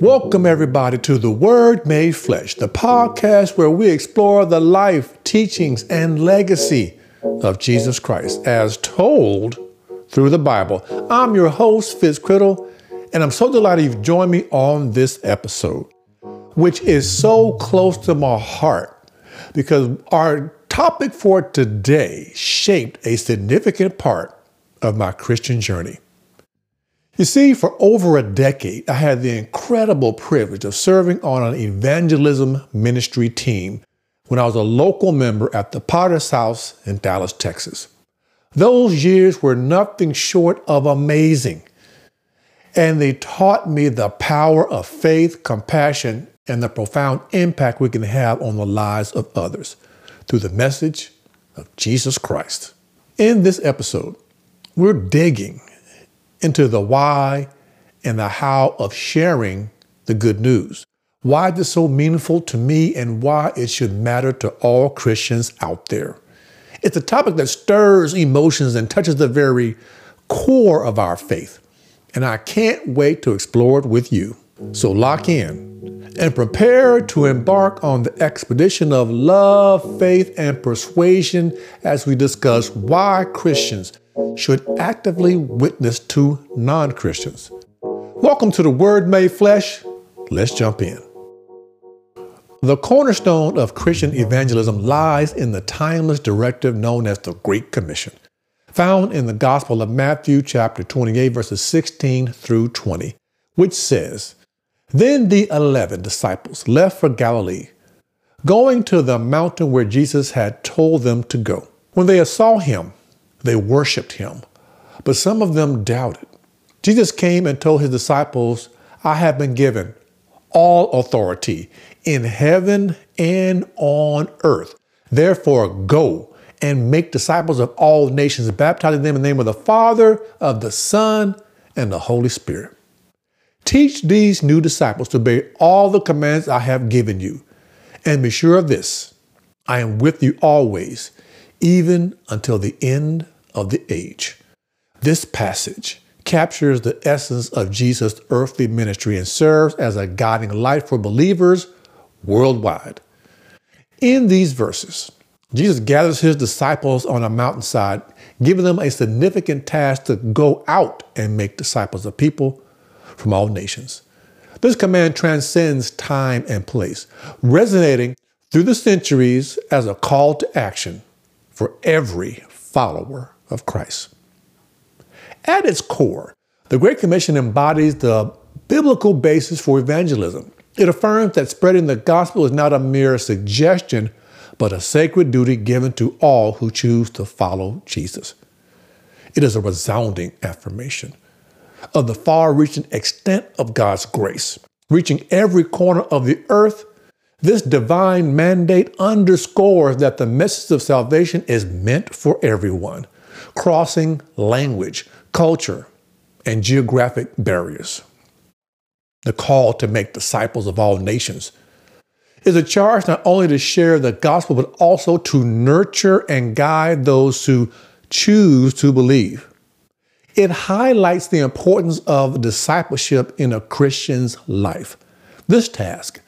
Welcome, everybody, to the Word Made Flesh, the podcast where we explore the life, teachings, and legacy of Jesus Christ as told through the Bible. I'm your host, Fitz Crittle, and I'm so delighted you've joined me on this episode, which is so close to my heart because our topic for today shaped a significant part of my Christian journey. You see, for over a decade, I had the incredible privilege of serving on an evangelism ministry team when I was a local member at the Potter's House in Dallas, Texas. Those years were nothing short of amazing. And they taught me the power of faith, compassion, and the profound impact we can have on the lives of others through the message of Jesus Christ. In this episode, we're digging into the why and the how of sharing the good news. Why this is so meaningful to me and why it should matter to all Christians out there. It's a topic that stirs emotions and touches the very core of our faith. And I can't wait to explore it with you. So lock in and prepare to embark on the expedition of love, faith, and persuasion as we discuss why Christians should actively witness to non Christians. Welcome to the Word Made Flesh. Let's jump in. The cornerstone of Christian evangelism lies in the timeless directive known as the Great Commission, found in the Gospel of Matthew, chapter 28, verses 16 through 20, which says, Then the eleven disciples left for Galilee, going to the mountain where Jesus had told them to go. When they saw him, they worshiped him, but some of them doubted. Jesus came and told his disciples, I have been given all authority in heaven and on earth. Therefore, go and make disciples of all nations, baptizing them in the name of the Father, of the Son, and the Holy Spirit. Teach these new disciples to obey all the commands I have given you. And be sure of this I am with you always, even until the end of the age. This passage captures the essence of Jesus' earthly ministry and serves as a guiding light for believers worldwide. In these verses, Jesus gathers his disciples on a mountainside, giving them a significant task to go out and make disciples of people from all nations. This command transcends time and place, resonating through the centuries as a call to action for every follower of Christ. At its core, the Great Commission embodies the biblical basis for evangelism. It affirms that spreading the gospel is not a mere suggestion, but a sacred duty given to all who choose to follow Jesus. It is a resounding affirmation of the far reaching extent of God's grace, reaching every corner of the earth. This divine mandate underscores that the message of salvation is meant for everyone, crossing language, culture, and geographic barriers. The call to make disciples of all nations is a charge not only to share the gospel, but also to nurture and guide those who choose to believe. It highlights the importance of discipleship in a Christian's life. This task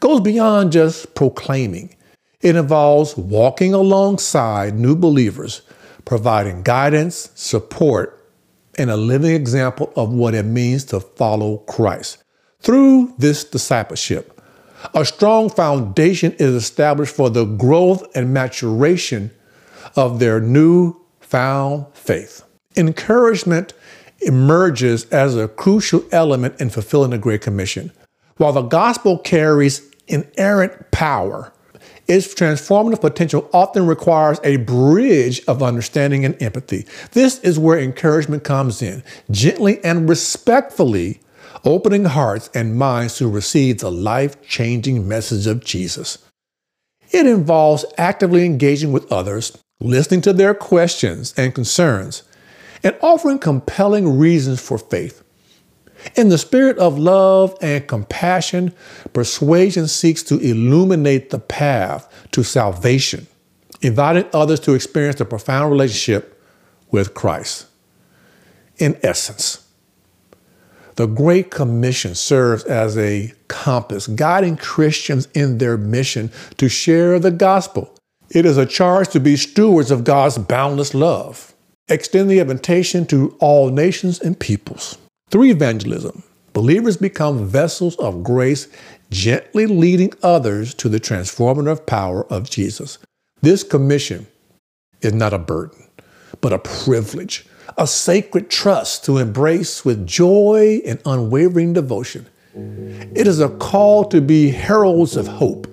goes beyond just proclaiming. It involves walking alongside new believers providing guidance, support, and a living example of what it means to follow Christ. Through this discipleship, a strong foundation is established for the growth and maturation of their new found faith. Encouragement emerges as a crucial element in fulfilling the Great Commission. While the gospel carries inerrant power, its transformative potential often requires a bridge of understanding and empathy. This is where encouragement comes in, gently and respectfully opening hearts and minds to receive the life changing message of Jesus. It involves actively engaging with others, listening to their questions and concerns, and offering compelling reasons for faith. In the spirit of love and compassion, persuasion seeks to illuminate the path to salvation, inviting others to experience the profound relationship with Christ. In essence, The Great Commission serves as a compass guiding Christians in their mission to share the gospel. It is a charge to be stewards of God's boundless love. Extend the invitation to all nations and peoples. Through evangelism, believers become vessels of grace, gently leading others to the transformative power of Jesus. This commission is not a burden, but a privilege, a sacred trust to embrace with joy and unwavering devotion. It is a call to be heralds of hope,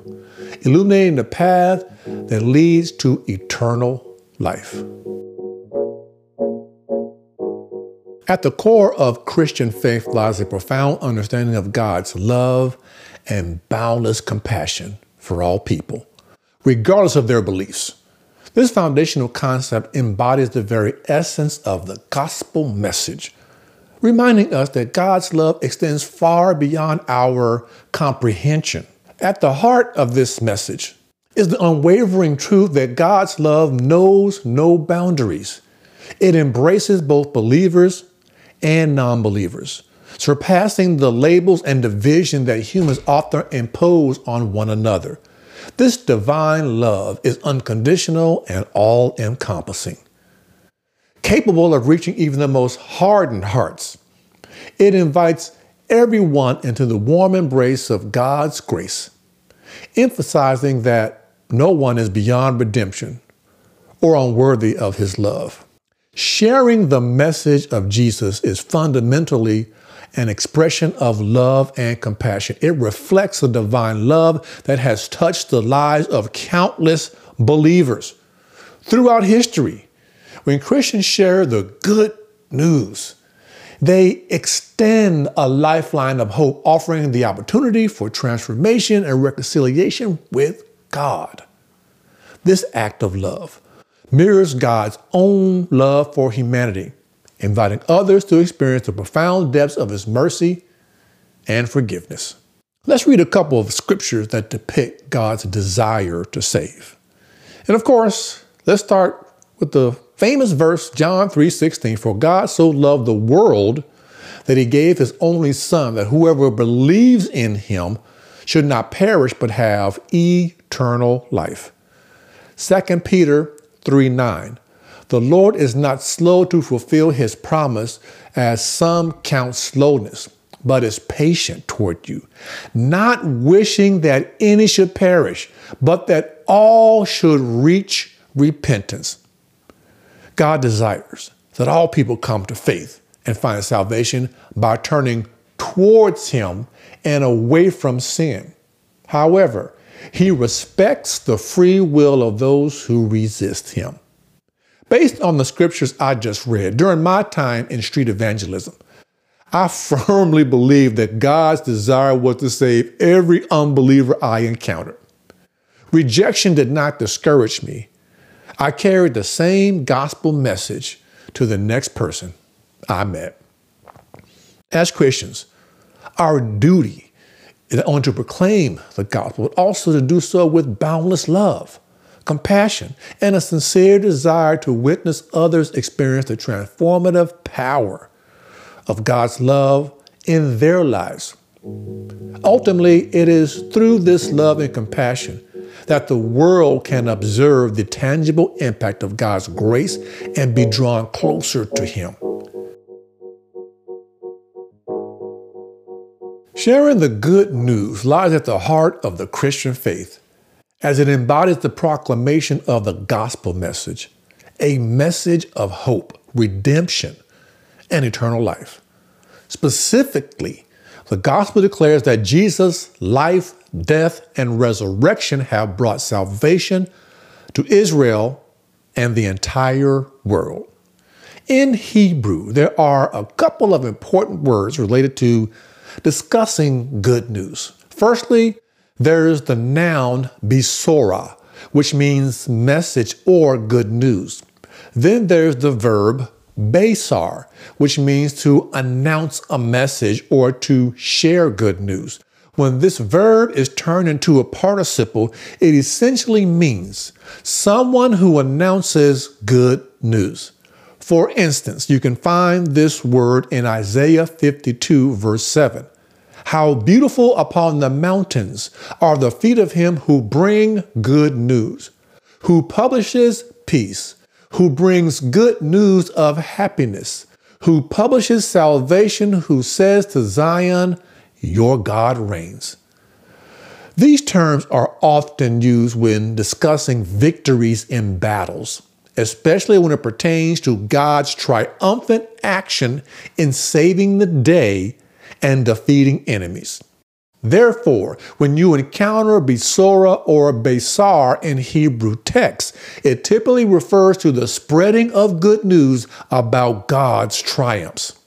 illuminating the path that leads to eternal life. At the core of Christian faith lies a profound understanding of God's love and boundless compassion for all people, regardless of their beliefs. This foundational concept embodies the very essence of the gospel message, reminding us that God's love extends far beyond our comprehension. At the heart of this message is the unwavering truth that God's love knows no boundaries. It embraces both believers and non believers, surpassing the labels and division that humans often impose on one another. This divine love is unconditional and all encompassing, capable of reaching even the most hardened hearts. It invites everyone into the warm embrace of God's grace, emphasizing that no one is beyond redemption or unworthy of his love. Sharing the message of Jesus is fundamentally an expression of love and compassion. It reflects the divine love that has touched the lives of countless believers throughout history. When Christians share the good news, they extend a lifeline of hope, offering the opportunity for transformation and reconciliation with God. This act of love mirrors God's own love for humanity inviting others to experience the profound depths of His mercy and forgiveness. Let's read a couple of scriptures that depict God's desire to save. And of course, let's start with the famous verse John 3:16 for God so loved the world that he gave his only son that whoever believes in him should not perish but have eternal life. 2 Peter 3 9. The Lord is not slow to fulfill his promise, as some count slowness, but is patient toward you, not wishing that any should perish, but that all should reach repentance. God desires that all people come to faith and find salvation by turning towards him and away from sin. However, he respects the free will of those who resist him. Based on the scriptures I just read, during my time in street evangelism, I firmly believe that God's desire was to save every unbeliever I encountered. Rejection did not discourage me. I carried the same gospel message to the next person I met. As Christians, our duty not only to proclaim the gospel, but also to do so with boundless love compassion, and a sincere desire to witness others experience the transformative power of God's love in their lives. Ultimately, it is through this love and compassion that the world can observe the tangible impact of God's grace and be drawn closer to Him. Sharing the good news lies at the heart of the Christian faith as it embodies the proclamation of the gospel message, a message of hope, redemption, and eternal life. Specifically, the gospel declares that Jesus' life, death, and resurrection have brought salvation to Israel and the entire world. In Hebrew, there are a couple of important words related to discussing good news. Firstly, there's the noun besorah, which means message or good news. Then there's the verb besar, which means to announce a message or to share good news. When this verb is turned into a participle, it essentially means someone who announces good news. For instance, you can find this word in Isaiah 52, verse 7. How beautiful upon the mountains are the feet of him who bring good news, who publishes peace, who brings good news of happiness, who publishes salvation, who says to Zion, Your God reigns. These terms are often used when discussing victories in battles, especially when it pertains to God's triumphant action in saving the day and defeating enemies. Therefore, when you encounter Besorah or Besar in Hebrew texts, it typically refers to the spreading of good news about God's triumphs.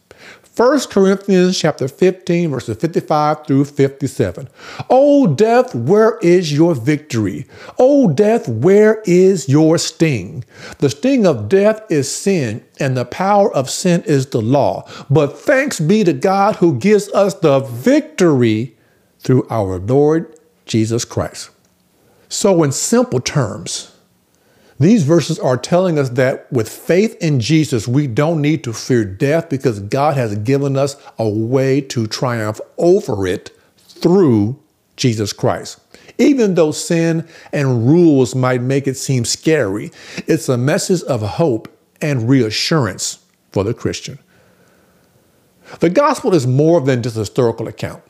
1 Corinthians chapter 15 verses 55 through 57. O death, where is your victory? O death, where is your sting? The sting of death is sin, and the power of sin is the law. But thanks be to God who gives us the victory through our Lord Jesus Christ. So, in simple terms, these verses are telling us that with faith in Jesus, we don't need to fear death because God has given us a way to triumph over it through Jesus Christ. Even though sin and rules might make it seem scary, it's a message of hope and reassurance for the Christian. The gospel is more than just a historical account.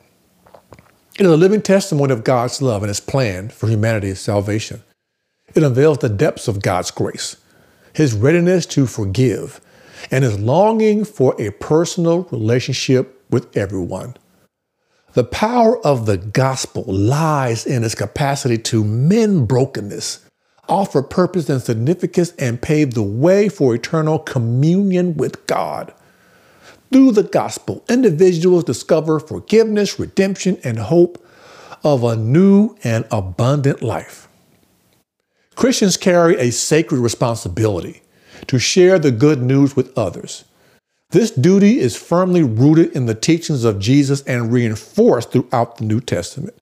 It is a living testimony of God's love and his plan for humanity's salvation. It unveils the depths of God's grace, his readiness to forgive, and his longing for a personal relationship with everyone. The power of the gospel lies in its capacity to mend brokenness, offer purpose and significance, and pave the way for eternal communion with God. Through the gospel, individuals discover forgiveness, redemption, and hope of a new and abundant life. Christians carry a sacred responsibility to share the good news with others. This duty is firmly rooted in the teachings of Jesus and reinforced throughout the New Testament.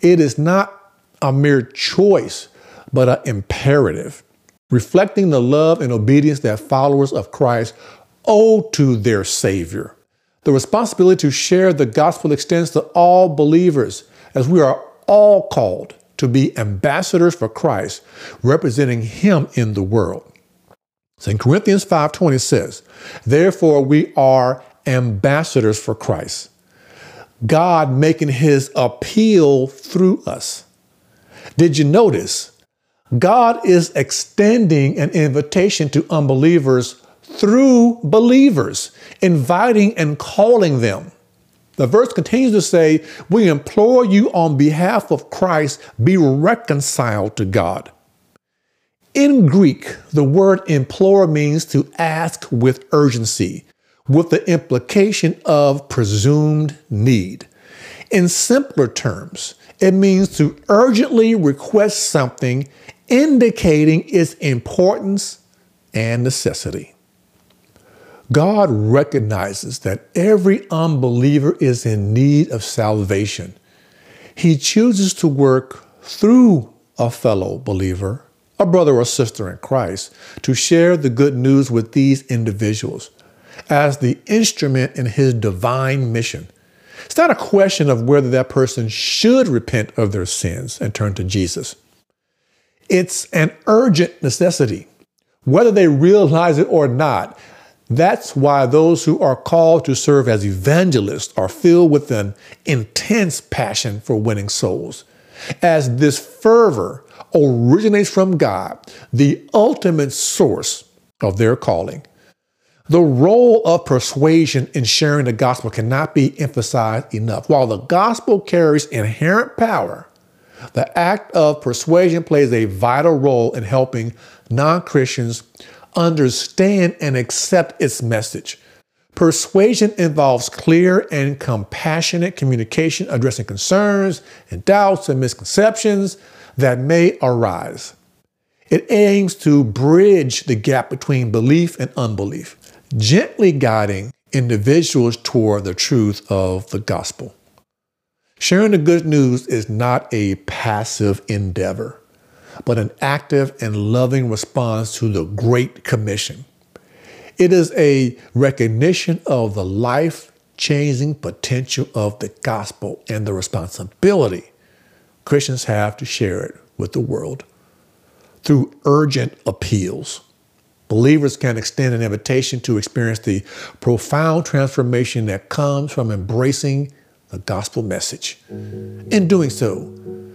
It is not a mere choice, but an imperative, reflecting the love and obedience that followers of Christ owe to their Savior. The responsibility to share the gospel extends to all believers, as we are all called to be ambassadors for Christ, representing him in the world. St. Corinthians 5:20 says, "Therefore we are ambassadors for Christ, God making his appeal through us." Did you notice? God is extending an invitation to unbelievers through believers, inviting and calling them. The verse continues to say, We implore you on behalf of Christ, be reconciled to God. In Greek, the word implore means to ask with urgency, with the implication of presumed need. In simpler terms, it means to urgently request something indicating its importance and necessity. God recognizes that every unbeliever is in need of salvation. He chooses to work through a fellow believer, a brother or sister in Christ, to share the good news with these individuals as the instrument in his divine mission. It's not a question of whether that person should repent of their sins and turn to Jesus. It's an urgent necessity. Whether they realize it or not, that's why those who are called to serve as evangelists are filled with an intense passion for winning souls. As this fervor originates from God, the ultimate source of their calling. The role of persuasion in sharing the gospel cannot be emphasized enough. While the gospel carries inherent power, the act of persuasion plays a vital role in helping non Christians understand and accept its message. Persuasion involves clear and compassionate communication addressing concerns and doubts and misconceptions that may arise. It aims to bridge the gap between belief and unbelief, gently guiding individuals toward the truth of the gospel. Sharing the good news is not a passive endeavor but an active and loving response to the Great Commission. It is a recognition of the life changing potential of the gospel and the responsibility Christians have to share it with the world. Through urgent appeals, believers can extend an invitation to experience the profound transformation that comes from embracing the gospel message. In doing so,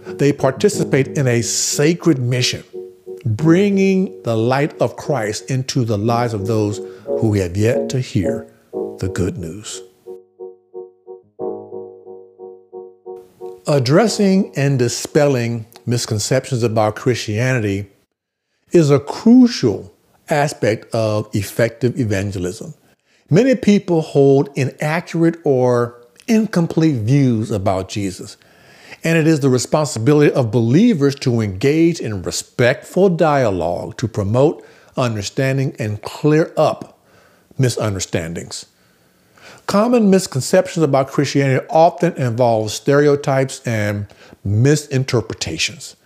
they participate in a sacred mission, bringing the light of Christ into the lives of those who have yet to hear the good news. Addressing and dispelling misconceptions about Christianity is a crucial aspect of effective evangelism. Many people hold inaccurate or incomplete views about Jesus, and it is the responsibility of believers to engage in respectful dialogue to promote understanding and clear up misunderstandings. Common misconceptions about Christianity often involve stereotypes and misinterpretations.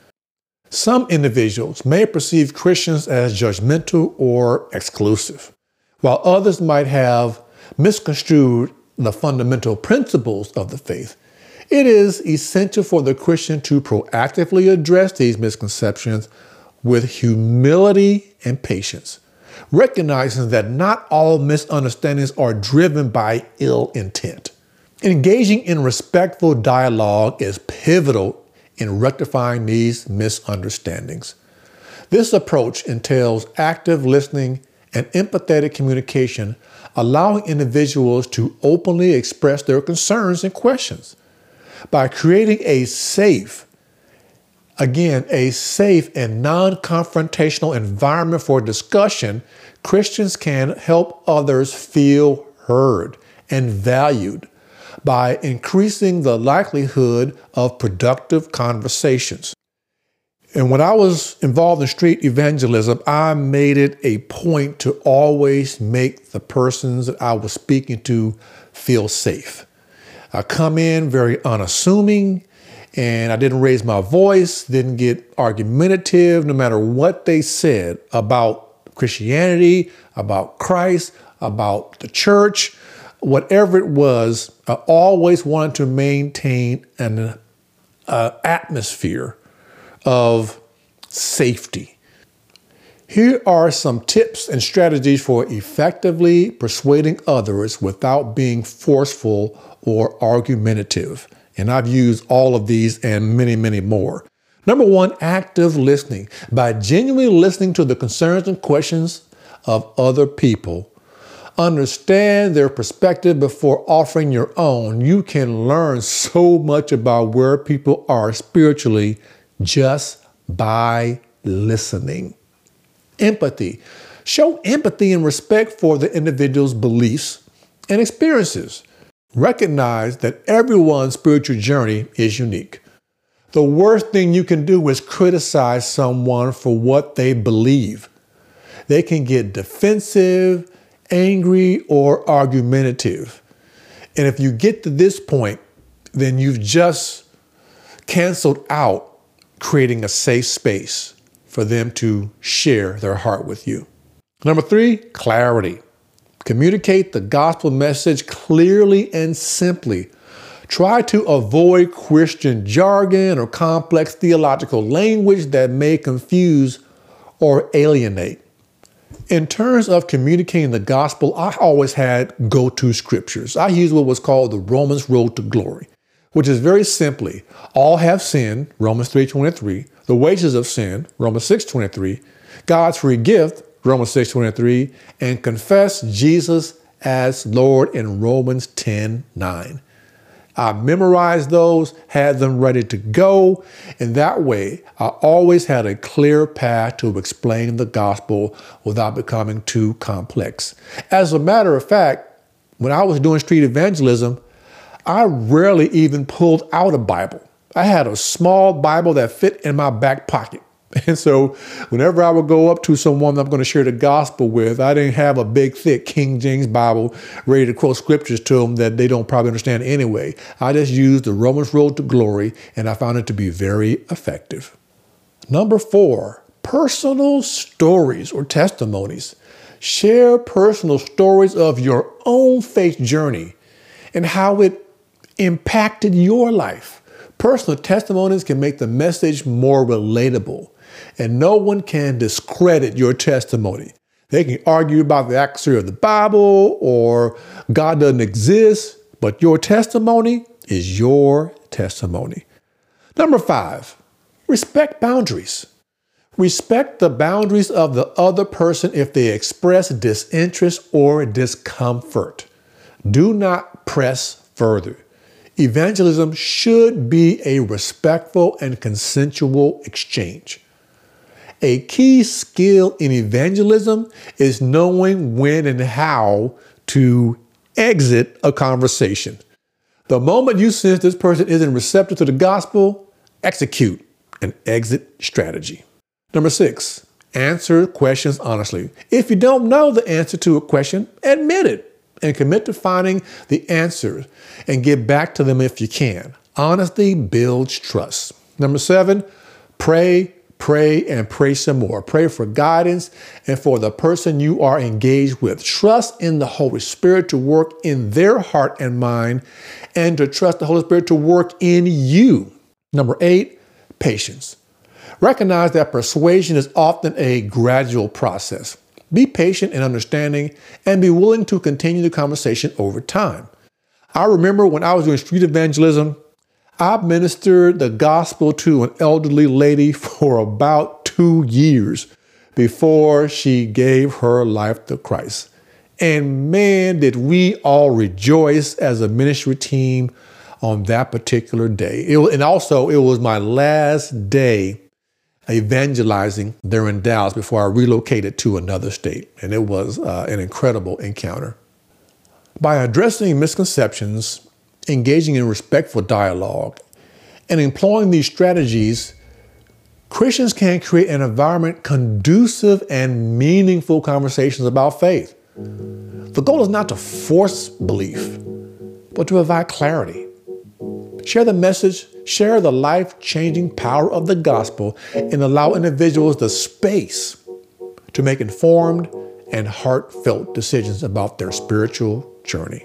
Some individuals may perceive Christians as judgmental or exclusive, while others might have misconstrued the fundamental principles of the faith. It is essential for the Christian to proactively address these misconceptions with humility and patience recognizing that not all misunderstandings are driven by ill intent. Engaging in respectful dialogue is pivotal in rectifying these misunderstandings. This approach entails active listening and empathetic communication, allowing individuals to openly express their concerns and questions. By creating a safe, Again, a safe and non confrontational environment for discussion, Christians can help others feel heard and valued by increasing the likelihood of productive conversations. And when I was involved in street evangelism, I made it a point to always make the persons that I was speaking to feel safe. I come in very unassuming and I didn't raise my voice, didn't get argumentative, no matter what they said about Christianity, about Christ, about the church, whatever it was. I always wanted to maintain an uh, atmosphere of safety. Here are some tips and strategies for effectively persuading others without being forceful or argumentative. And I've used all of these and many, many more. Number one, active listening. By genuinely listening to the concerns and questions of other people, understand their perspective before offering your own. You can learn so much about where people are spiritually just by listening. Empathy. Show empathy and respect for the individual's beliefs and experiences. Recognize that everyone's spiritual journey is unique. The worst thing you can do is criticize someone for what they believe. They can get defensive, angry, or argumentative. And if you get to this point, then you've just canceled out creating a safe space for them to share their heart with you. Number three, clarity. Communicate the gospel message clearly and simply. Try to avoid Christian jargon or complex theological language that may confuse or alienate. In terms of communicating the gospel, I always had go to scriptures. I used what was called the Romans Road to Glory, which is very simply all have sinned, Romans 3.23, the wages of sin, Romans 6.23, God's free gift, Romans 6:23, and confess Jesus as Lord in Romans 10:9. I memorized those, had them ready to go, and that way I always had a clear path to explain the gospel without becoming too complex. As a matter of fact, when I was doing street evangelism, I rarely even pulled out a Bible. I had a small Bible that fit in my back pocket. And so, whenever I would go up to someone I'm going to share the gospel with, I didn't have a big, thick King James Bible ready to quote scriptures to them that they don't probably understand anyway. I just used the Romans Road to Glory, and I found it to be very effective. Number four, personal stories or testimonies. Share personal stories of your own faith journey and how it impacted your life. Personal testimonies can make the message more relatable, and no one can discredit your testimony. They can argue about the accuracy of the Bible or God doesn't exist, but your testimony is your testimony. Number five, respect boundaries. Respect the boundaries of the other person if they express disinterest or discomfort. Do not press further. Evangelism should be a respectful and consensual exchange. A key skill in evangelism is knowing when and how to exit a conversation. The moment you sense this person isn't receptive to the gospel, execute an exit strategy. Number six, answer questions honestly. If you don't know the answer to a question, admit it and commit to finding the answers and get back to them if you can. Honesty builds trust. Number seven, pray, pray, and pray some more. Pray for guidance and for the person you are engaged with. Trust in the Holy Spirit to work in their heart and mind and to trust the Holy Spirit to work in you. Number eight, patience. Recognize that persuasion is often a gradual process. Be patient and understanding and be willing to continue the conversation over time. I remember when I was doing street evangelism, I ministered the gospel to an elderly lady for about two years before she gave her life to Christ. And man, did we all rejoice as a ministry team on that particular day. It, and also, it was my last day evangelizing there in Dallas before I relocated to another state. And it was uh, an incredible encounter. By addressing misconceptions, engaging in respectful dialogue, and employing these strategies, Christians can create an environment conducive and meaningful conversations about faith. The goal is not to force belief, but to provide clarity. Share the message, share the life changing power of the gospel, and allow individuals the space to make informed and heartfelt decisions about their spiritual journey.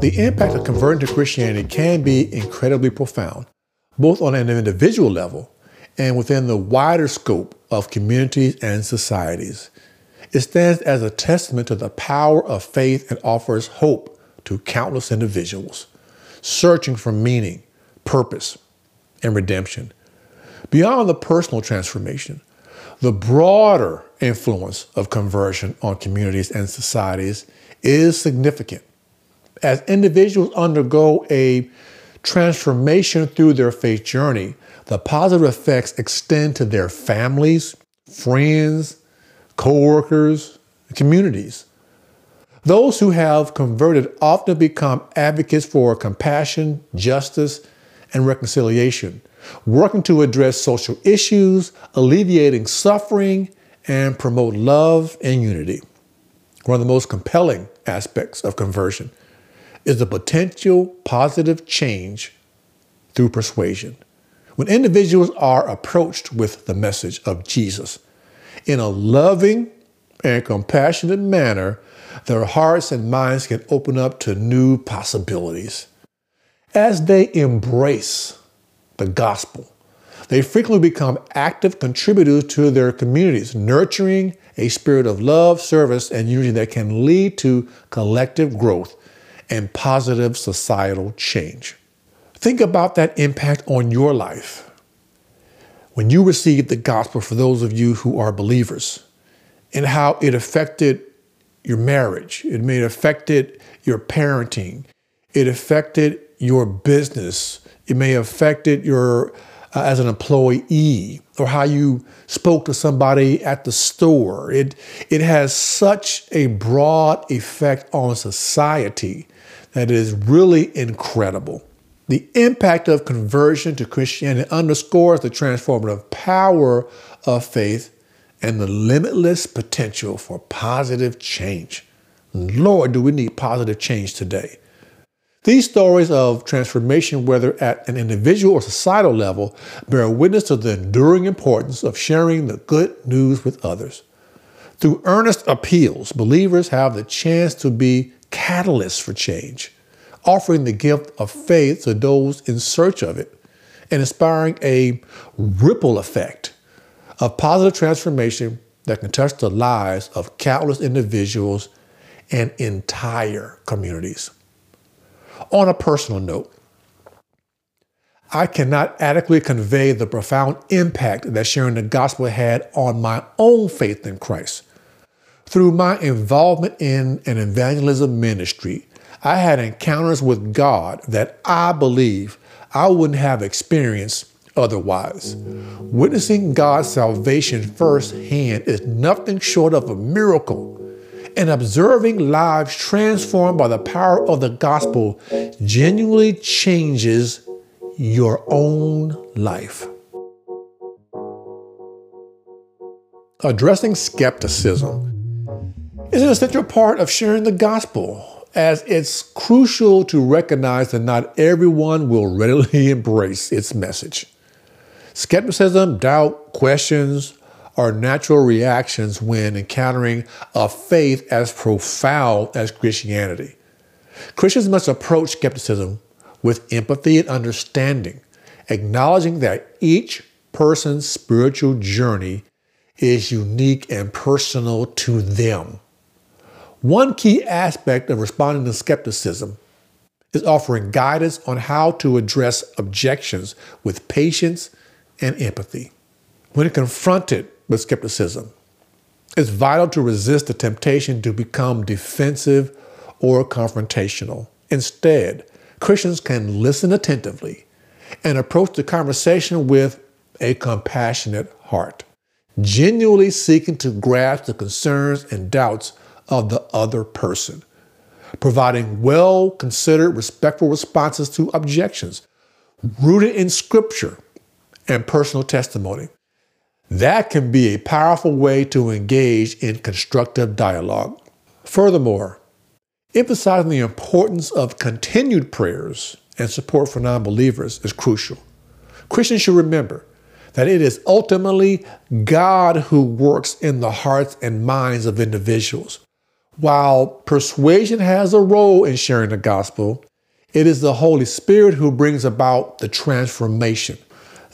The impact of converting to Christianity can be incredibly profound, both on an individual level and within the wider scope of communities and societies. It stands as a testament to the power of faith and offers hope to countless individuals searching for meaning, purpose, and redemption. Beyond the personal transformation, the broader influence of conversion on communities and societies is significant. As individuals undergo a transformation through their faith journey, the positive effects extend to their families, friends, co-workers, communities. Those who have converted often become advocates for compassion, justice, and reconciliation, working to address social issues, alleviating suffering, and promote love and unity. One of the most compelling aspects of conversion is the potential positive change through persuasion. When individuals are approached with the message of Jesus in a loving and compassionate manner, their hearts and minds can open up to new possibilities. As they embrace the gospel, they frequently become active contributors to their communities, nurturing a spirit of love, service, and unity that can lead to collective growth and positive societal change. Think about that impact on your life when you received the gospel for those of you who are believers and how it affected your marriage, it may have affected your parenting, it affected your business, it may have affected your uh, as an employee or how you spoke to somebody at the store. It, it has such a broad effect on society that is really incredible. The impact of conversion to Christianity underscores the transformative power of faith and the limitless potential for positive change. Lord, do we need positive change today? These stories of transformation, whether at an individual or societal level, bear witness to the enduring importance of sharing the good news with others. Through earnest appeals, believers have the chance to be catalysts for change, offering the gift of faith to those in search of it, and inspiring a ripple effect of positive transformation that can touch the lives of countless individuals and entire communities. On a personal note, I cannot adequately convey the profound impact that sharing the gospel had on my own faith in Christ. Through my involvement in an evangelism ministry, I had encounters with God that I believe I wouldn't have experienced otherwise. Witnessing God's salvation firsthand is nothing short of a miracle. And observing lives transformed by the power of the gospel genuinely changes your own life. Addressing skepticism is an essential part of sharing the gospel as it's crucial to recognize that not everyone will readily embrace its message. Skepticism, doubt, questions are natural reactions when encountering a faith as profound as Christianity. Christians must approach skepticism with empathy and understanding, acknowledging that each person's spiritual journey is unique and personal to them. One key aspect of responding to skepticism is offering guidance on how to address objections with patience and empathy. When confronted with skepticism, it's vital to resist the temptation to become defensive or confrontational. Instead, Christians can listen attentively and approach the conversation with a compassionate heart, genuinely seeking to grasp the concerns and doubts of the other person, providing well considered, respectful responses to objections rooted in scripture and personal testimony. That can be a powerful way to engage in constructive dialogue. Furthermore, emphasizing the importance of continued prayers and support for non believers is crucial. Christians should remember that it is ultimately God who works in the hearts and minds of individuals. While persuasion has a role in sharing the gospel, it is the Holy Spirit who brings about the transformation.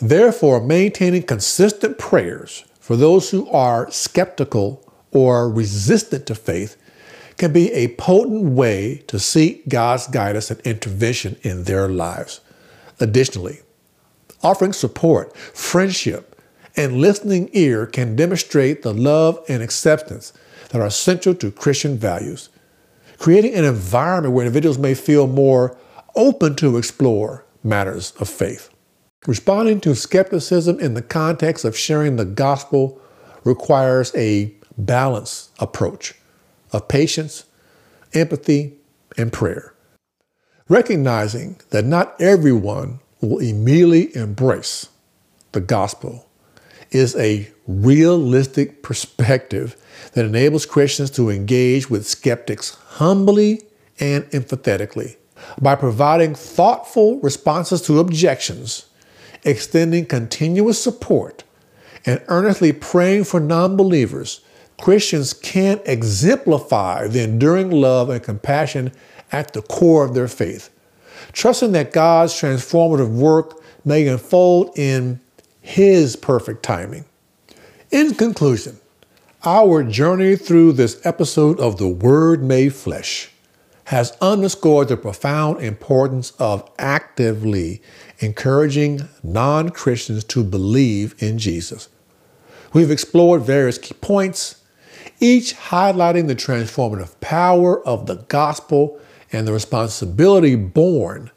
Therefore, maintaining consistent prayers for those who are skeptical or resistant to faith can be a potent way to seek God's guidance and intervention in their lives. Additionally, offering support, friendship, and listening ear can demonstrate the love and acceptance that are central to Christian values, creating an environment where individuals may feel more open to explore matters of faith. Responding to skepticism in the context of sharing the gospel requires a balanced approach of patience, empathy, and prayer. Recognizing that not everyone will immediately embrace the gospel is a realistic perspective that enables Christians to engage with skeptics humbly and empathetically by providing thoughtful responses to objections extending continuous support, and earnestly praying for non believers, Christians can exemplify the enduring love and compassion at the core of their faith, trusting that God's transformative work may unfold in His perfect timing. In conclusion, our journey through this episode of The Word Made Flesh has underscored the profound importance of actively encouraging non Christians to believe in Jesus. We've explored various key points, each highlighting the transformative power of the gospel and the responsibility borne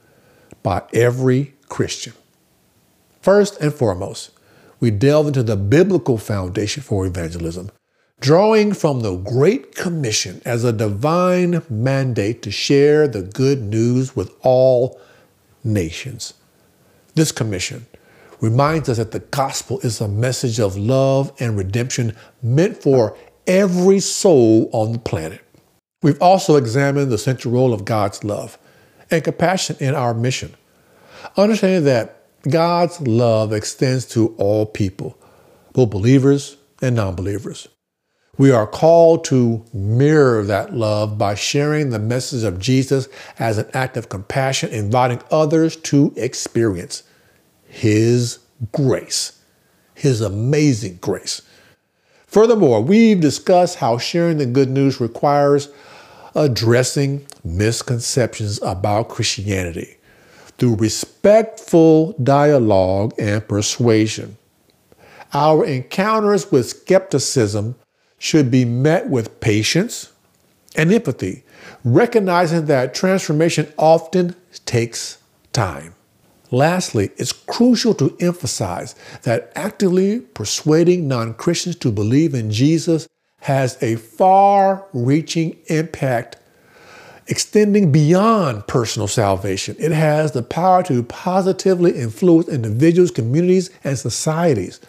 by every Christian. First and foremost, we delve into the biblical foundation for evangelism, drawing from the Great Commission as a divine mandate to share the good news with all nations. This commission reminds us that the gospel is a message of love and redemption meant for every soul on the planet. We've also examined the central role of God's love and compassion in our mission. Understanding that God's love extends to all people, both believers and non believers. We are called to mirror that love by sharing the message of Jesus as an act of compassion, inviting others to experience His grace, His amazing grace. Furthermore, we've discussed how sharing the good news requires addressing misconceptions about Christianity through respectful dialogue and persuasion. Our encounters with skepticism should be met with patience and empathy, recognizing that transformation often takes time. Lastly, it's crucial to emphasize that actively persuading non Christians to believe in Jesus has a far reaching impact extending beyond personal salvation. It has the power to positively influence individuals, communities, and societies,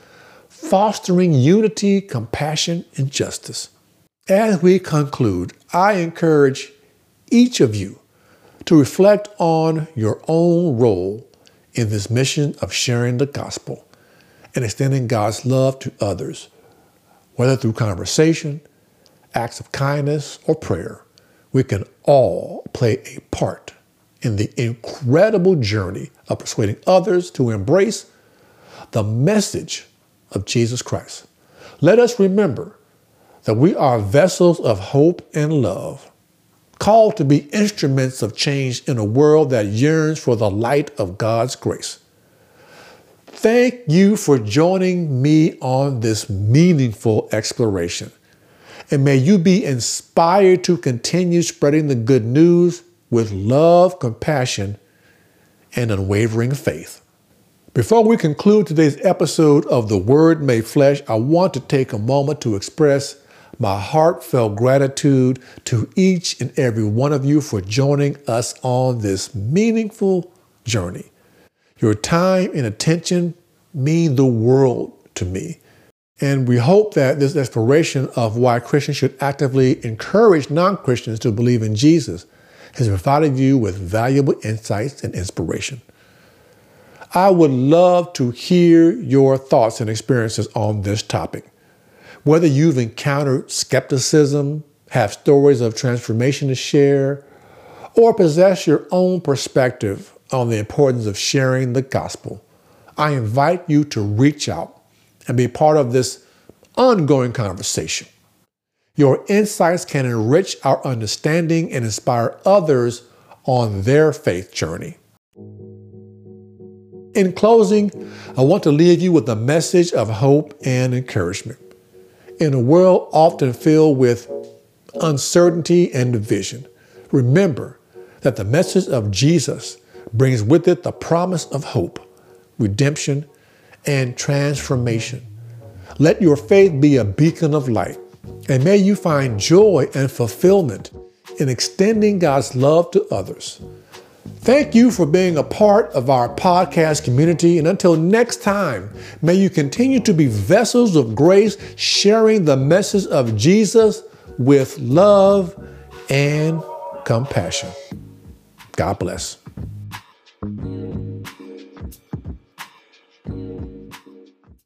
fostering unity, compassion, and justice. As we conclude, I encourage each of you to reflect on your own role in this mission of sharing the gospel and extending God's love to others, whether through conversation, acts of kindness, or prayer. We can all play a part in the incredible journey of persuading others to embrace the message of Jesus Christ. Let us remember that we are vessels of hope and love called to be instruments of change in a world that yearns for the light of God's grace. Thank you for joining me on this meaningful exploration. And may you be inspired to continue spreading the good news with love, compassion, and unwavering faith. Before we conclude today's episode of The Word Made Flesh, I want to take a moment to express my heartfelt gratitude to each and every one of you for joining us on this meaningful journey. Your time and attention mean the world to me. And we hope that this exploration of why Christians should actively encourage non Christians to believe in Jesus has provided you with valuable insights and inspiration. I would love to hear your thoughts and experiences on this topic. Whether you've encountered skepticism, have stories of transformation to share, or possess your own perspective on the importance of sharing the gospel, I invite you to reach out and be part of this ongoing conversation. Your insights can enrich our understanding and inspire others on their faith journey. In closing, I want to leave you with a message of hope and encouragement in a world often filled with uncertainty and division, remember that the message of Jesus brings with it the promise of hope, redemption, and transformation. Let your faith be a beacon of light, and may you find joy and fulfillment in extending God's love to others. Thank you for being a part of our podcast community. And until next time, may you continue to be vessels of grace, sharing the message of Jesus with love and compassion. God bless.